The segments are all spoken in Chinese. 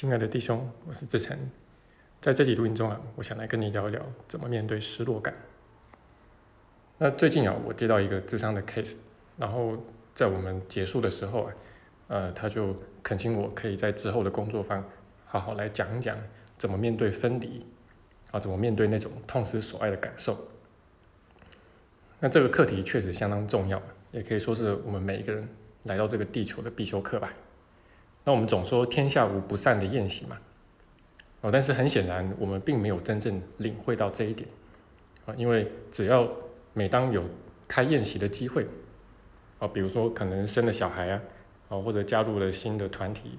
亲爱的弟兄，我是志成，在这集录音中啊，我想来跟你聊一聊怎么面对失落感。那最近啊，我接到一个智商的 case，然后在我们结束的时候啊，呃，他就恳请我可以在之后的工作坊好好来讲一讲怎么面对分离啊，怎么面对那种痛失所爱的感受。那这个课题确实相当重要，也可以说是我们每一个人来到这个地球的必修课吧。那我们总说天下无不散的宴席嘛，哦，但是很显然我们并没有真正领会到这一点啊，因为只要每当有开宴席的机会，啊，比如说可能生了小孩啊，啊，或者加入了新的团体，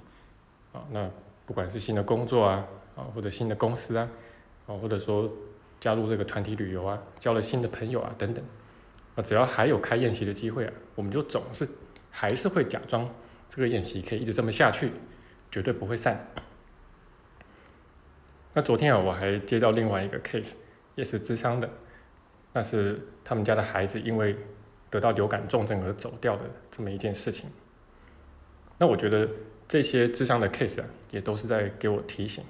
啊，那不管是新的工作啊，啊，或者新的公司啊，啊，或者说加入这个团体旅游啊，交了新的朋友啊等等，啊，只要还有开宴席的机会啊，我们就总是还是会假装。这个演习可以一直这么下去，绝对不会散。那昨天啊，我还接到另外一个 case，也是智商的，那是他们家的孩子因为得到流感重症而走掉的这么一件事情。那我觉得这些智商的 case 啊，也都是在给我提醒，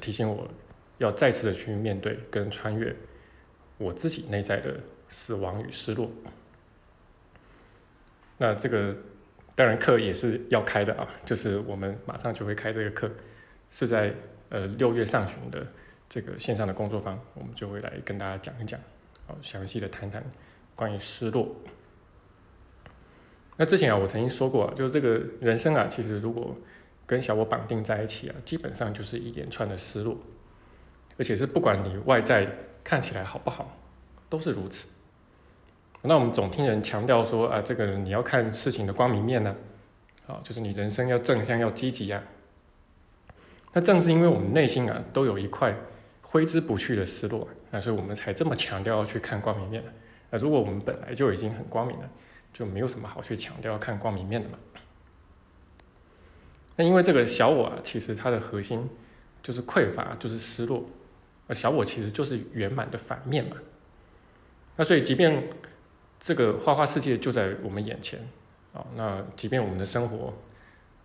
提醒我要再次的去面对跟穿越我自己内在的死亡与失落。那这个。当然，课也是要开的啊，就是我们马上就会开这个课，是在呃六月上旬的这个线上的工作坊，我们就会来跟大家讲一讲，好详细的谈谈关于失落。那之前啊，我曾经说过啊，就是这个人生啊，其实如果跟小我绑定在一起啊，基本上就是一连串的失落，而且是不管你外在看起来好不好，都是如此。那我们总听人强调说啊，这个你要看事情的光明面呢，啊，就是你人生要正向要积极啊。那正是因为我们内心啊都有一块挥之不去的失落，那所以我们才这么强调要去看光明面。那如果我们本来就已经很光明了，就没有什么好去强调要看光明面的嘛。那因为这个小我啊，其实它的核心就是匮乏，就是失落。而小我其实就是圆满的反面嘛。那所以即便这个花花世界就在我们眼前，啊，那即便我们的生活，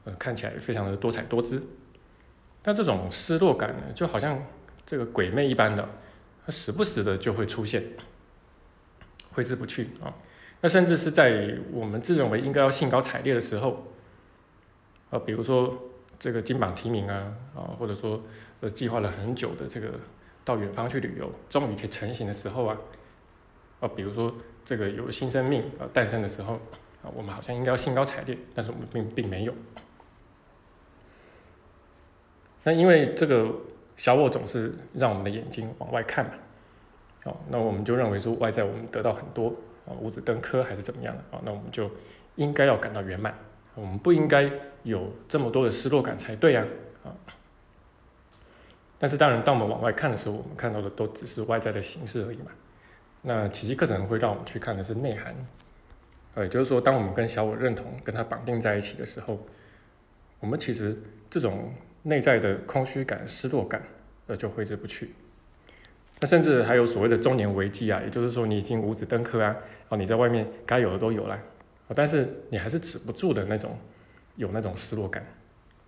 呃，看起来非常的多彩多姿，但这种失落感呢，就好像这个鬼魅一般的，它时不时的就会出现，挥之不去啊。那甚至是在我们自认为应该要兴高采烈的时候，啊，比如说这个金榜题名啊，啊，或者说呃计划了很久的这个到远方去旅游，终于可以成行的时候啊。啊，比如说这个有新生命啊诞生的时候啊，我们好像应该要兴高采烈，但是我们并并没有。那因为这个小我总是让我们的眼睛往外看嘛，哦，那我们就认为说外在我们得到很多啊五子登科还是怎么样的啊，那我们就应该要感到圆满，我们不应该有这么多的失落感才对呀啊。但是当然，当我们往外看的时候，我们看到的都只是外在的形式而已嘛。那奇迹课程会让我们去看的是内涵，呃，就是说，当我们跟小我认同、跟他绑定在一起的时候，我们其实这种内在的空虚感、失落感，呃，就挥之不去。那甚至还有所谓的中年危机啊，也就是说，你已经五子登科啊，哦，你在外面该有的都有了，但是你还是止不住的那种有那种失落感，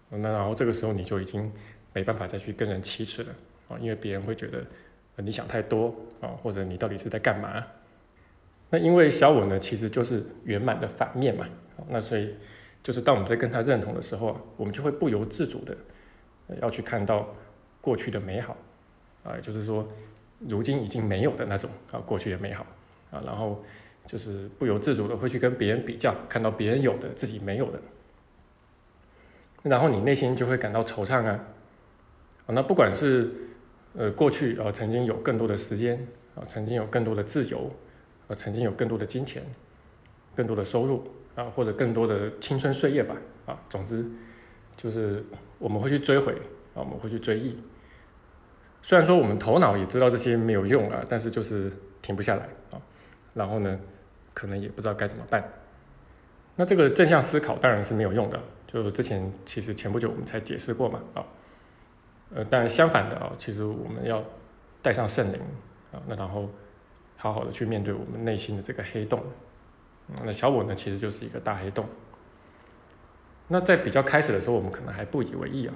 那然后这个时候你就已经没办法再去跟人启齿了啊，因为别人会觉得。你想太多啊，或者你到底是在干嘛？那因为小我呢，其实就是圆满的反面嘛。那所以就是当我们在跟他认同的时候啊，我们就会不由自主的要去看到过去的美好啊，就是说如今已经没有的那种啊过去的美好啊，然后就是不由自主的会去跟别人比较，看到别人有的自己没有的，然后你内心就会感到惆怅啊。那不管是呃，过去啊，曾经有更多的时间啊，曾经有更多的自由，啊，曾经有更多的金钱，更多的收入啊，或者更多的青春岁月吧啊，总之就是我们会去追回啊，我们会去追忆。虽然说我们头脑也知道这些没有用啊，但是就是停不下来啊。然后呢，可能也不知道该怎么办。那这个正向思考当然是没有用的，就之前其实前不久我们才解释过嘛啊。呃，但相反的啊，其实我们要带上圣灵啊，那然后好好的去面对我们内心的这个黑洞。那小我呢，其实就是一个大黑洞。那在比较开始的时候，我们可能还不以为意啊，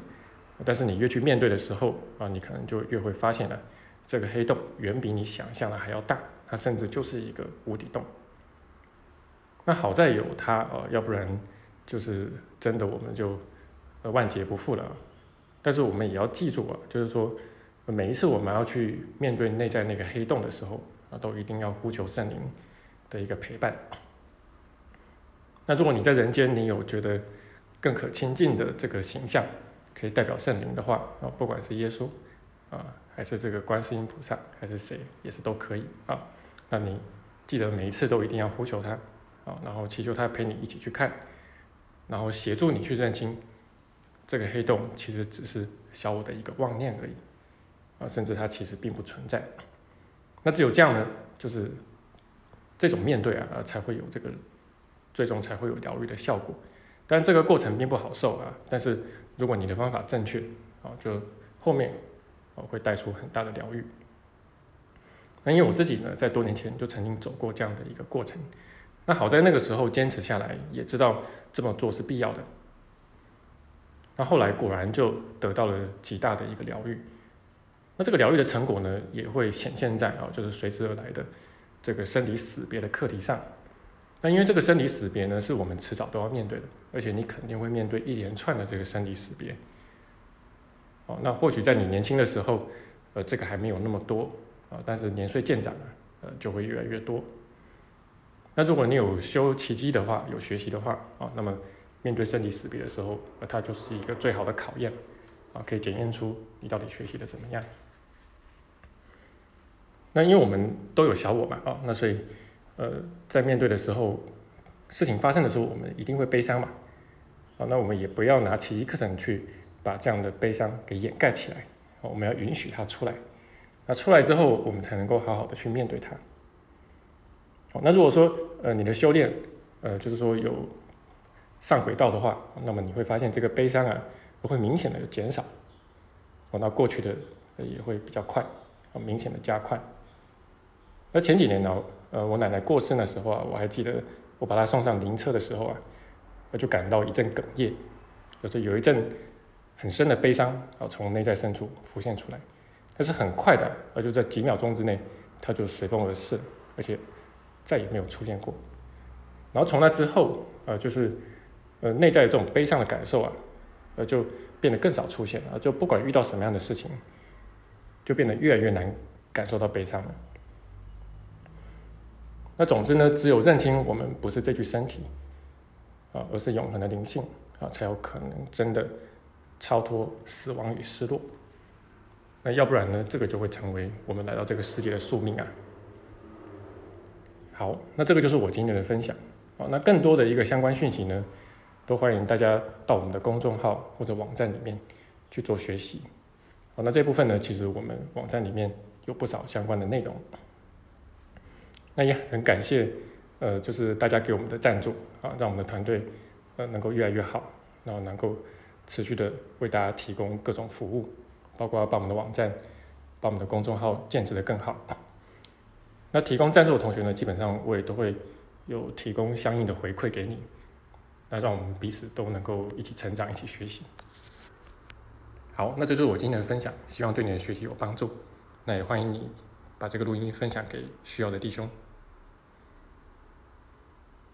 但是你越去面对的时候啊，你可能就越会发现了，这个黑洞远比你想象的还要大，它甚至就是一个无底洞。那好在有它啊，要不然就是真的我们就呃万劫不复了。但是我们也要记住啊，就是说每一次我们要去面对内在那个黑洞的时候啊，都一定要呼求圣灵的一个陪伴。那如果你在人间，你有觉得更可亲近的这个形象，可以代表圣灵的话，啊，不管是耶稣啊，还是这个观世音菩萨，还是谁，也是都可以啊。那你记得每一次都一定要呼求他啊，然后祈求他陪你一起去看，然后协助你去认清这个黑洞其实只是小我的一个妄念而已啊，甚至它其实并不存在。那只有这样呢，就是这种面对啊，才会有这个。最终才会有疗愈的效果，但这个过程并不好受啊。但是如果你的方法正确啊，就后面啊会带出很大的疗愈。那因为我自己呢，在多年前就曾经走过这样的一个过程，那好在那个时候坚持下来，也知道这么做是必要的。那后来果然就得到了极大的一个疗愈。那这个疗愈的成果呢，也会显现在啊，就是随之而来的这个生离死别的课题上。那因为这个生离死别呢，是我们迟早都要面对的，而且你肯定会面对一连串的这个生离死别。哦，那或许在你年轻的时候，呃，这个还没有那么多啊，但是年岁渐长了，呃，就会越来越多。那如果你有修奇迹的话，有学习的话啊，那么面对生离死别的时候，那，它就是一个最好的考验啊，可以检验出你到底学习的怎么样。那因为我们都有小我嘛，啊，那所以。呃，在面对的时候，事情发生的时候，我们一定会悲伤嘛。啊，那我们也不要拿奇迹课程去把这样的悲伤给掩盖起来。啊我们要允许它出来。那出来之后，我们才能够好好的去面对它。好，那如果说呃你的修炼呃就是说有上轨道的话，那么你会发现这个悲伤啊会明显的减少。哦，那过去的也会比较快啊，明显的加快。那前几年呢？呃，我奶奶过世的时候啊，我还记得我把她送上灵车的时候啊，我就感到一阵哽咽，就是有一阵很深的悲伤啊，从内在深处浮现出来。但是很快的，而就在几秒钟之内，它就随风而逝，而且再也没有出现过。然后从那之后，呃，就是呃内在的这种悲伤的感受啊，呃，就变得更少出现了。就不管遇到什么样的事情，就变得越来越难感受到悲伤了。那总之呢，只有认清我们不是这具身体啊，而是永恒的灵性啊，才有可能真的超脱死亡与失落。那要不然呢，这个就会成为我们来到这个世界的宿命啊。好，那这个就是我今天的分享啊。那更多的一个相关讯息呢，都欢迎大家到我们的公众号或者网站里面去做学习。好，那这部分呢，其实我们网站里面有不少相关的内容。那也很感谢，呃，就是大家给我们的赞助啊，让我们的团队呃能够越来越好，然后能够持续的为大家提供各种服务，包括把我们的网站、把我们的公众号建设的更好。那提供赞助的同学呢，基本上我也都会有提供相应的回馈给你，那让我们彼此都能够一起成长、一起学习。好，那这就是我今天的分享，希望对你的学习有帮助。那也欢迎你把这个录音分享给需要的弟兄。